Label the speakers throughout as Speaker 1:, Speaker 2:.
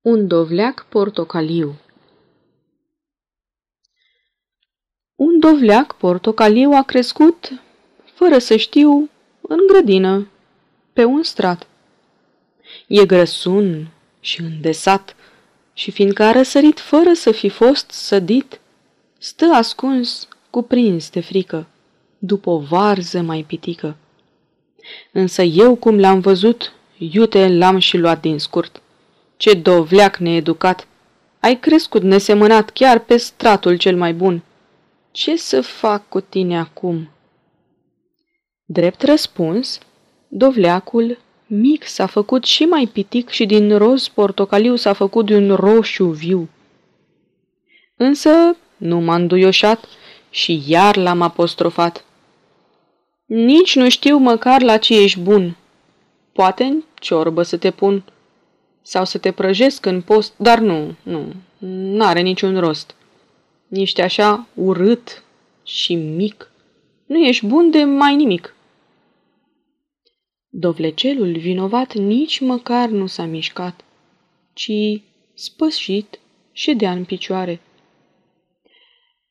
Speaker 1: Un dovleac portocaliu Un dovleac portocaliu a crescut, fără să știu, în grădină, pe un strat. E grăsun și îndesat și fiindcă a răsărit fără să fi fost sădit, stă ascuns, cuprins de frică, după o varză mai pitică. Însă eu cum l-am văzut, iute l-am și luat din scurt. Ce dovleac needucat! Ai crescut nesemănat chiar pe stratul cel mai bun. Ce să fac cu tine acum? Drept răspuns, dovleacul mic s-a făcut și mai pitic și din roz portocaliu s-a făcut de un roșu viu. Însă nu m-a înduioșat și iar l-am apostrofat. Nici nu știu măcar la ce ești bun. Poate în ciorbă să te pun sau să te prăjesc în post, dar nu, nu, n-are niciun rost. Ești așa urât și mic. Nu ești bun de mai nimic. Dovlecelul vinovat nici măcar nu s-a mișcat, ci, spășit, ședea în picioare.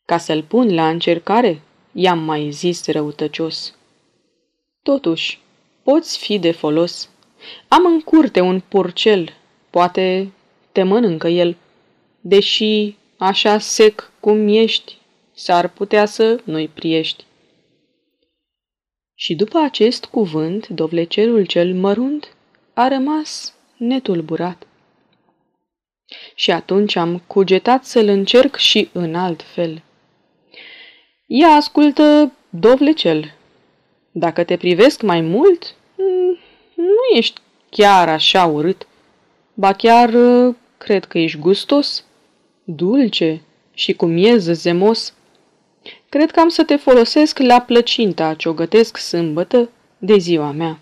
Speaker 1: Ca să-l pun la încercare, i-am mai zis răutăcios. Totuși, poți fi de folos. Am în curte un purcel, poate te mănâncă el, deși așa sec cum ești, s-ar putea să nu-i priești. Și după acest cuvânt, dovlecerul cel mărunt a rămas netulburat. Și atunci am cugetat să-l încerc și în alt fel. Ia ascultă, dovlecel, dacă te privesc mai mult, mm, nu ești chiar așa urât. Ba chiar uh, cred că ești gustos, dulce și cu miez zemos. Cred că am să te folosesc la plăcinta ce o gătesc sâmbătă de ziua mea.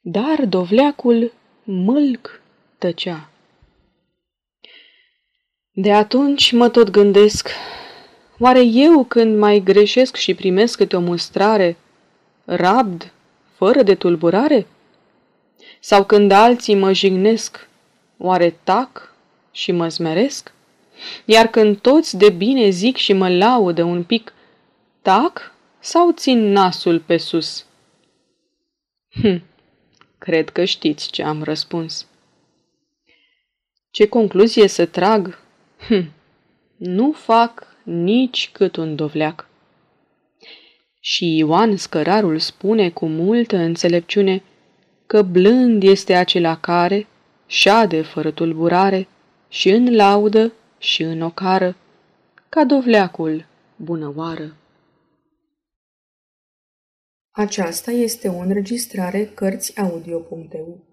Speaker 1: Dar dovleacul mâlc tăcea. De atunci mă tot gândesc, oare eu când mai greșesc și primesc câte o mustrare, rabd, fără de tulburare? Sau când alții mă jignesc, oare tac și mă smeresc? Iar când toți de bine zic și mă laudă un pic, tac sau țin nasul pe sus? Hm, cred că știți ce am răspuns. Ce concluzie să trag? Hm, nu fac nici cât un dovleac. Și Ioan Scărarul spune cu multă înțelepciune că blând este acela care șade fără tulburare și în laudă și în ocară, ca dovleacul bunăoară.
Speaker 2: Aceasta este o înregistrare Cărțiaudio.eu.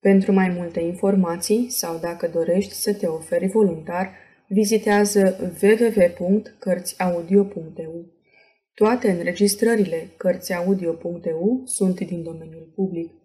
Speaker 2: Pentru mai multe informații sau dacă dorești să te oferi voluntar, vizitează www.cărțiaudio.eu. Toate înregistrările Cărțiaudio.eu sunt din domeniul public.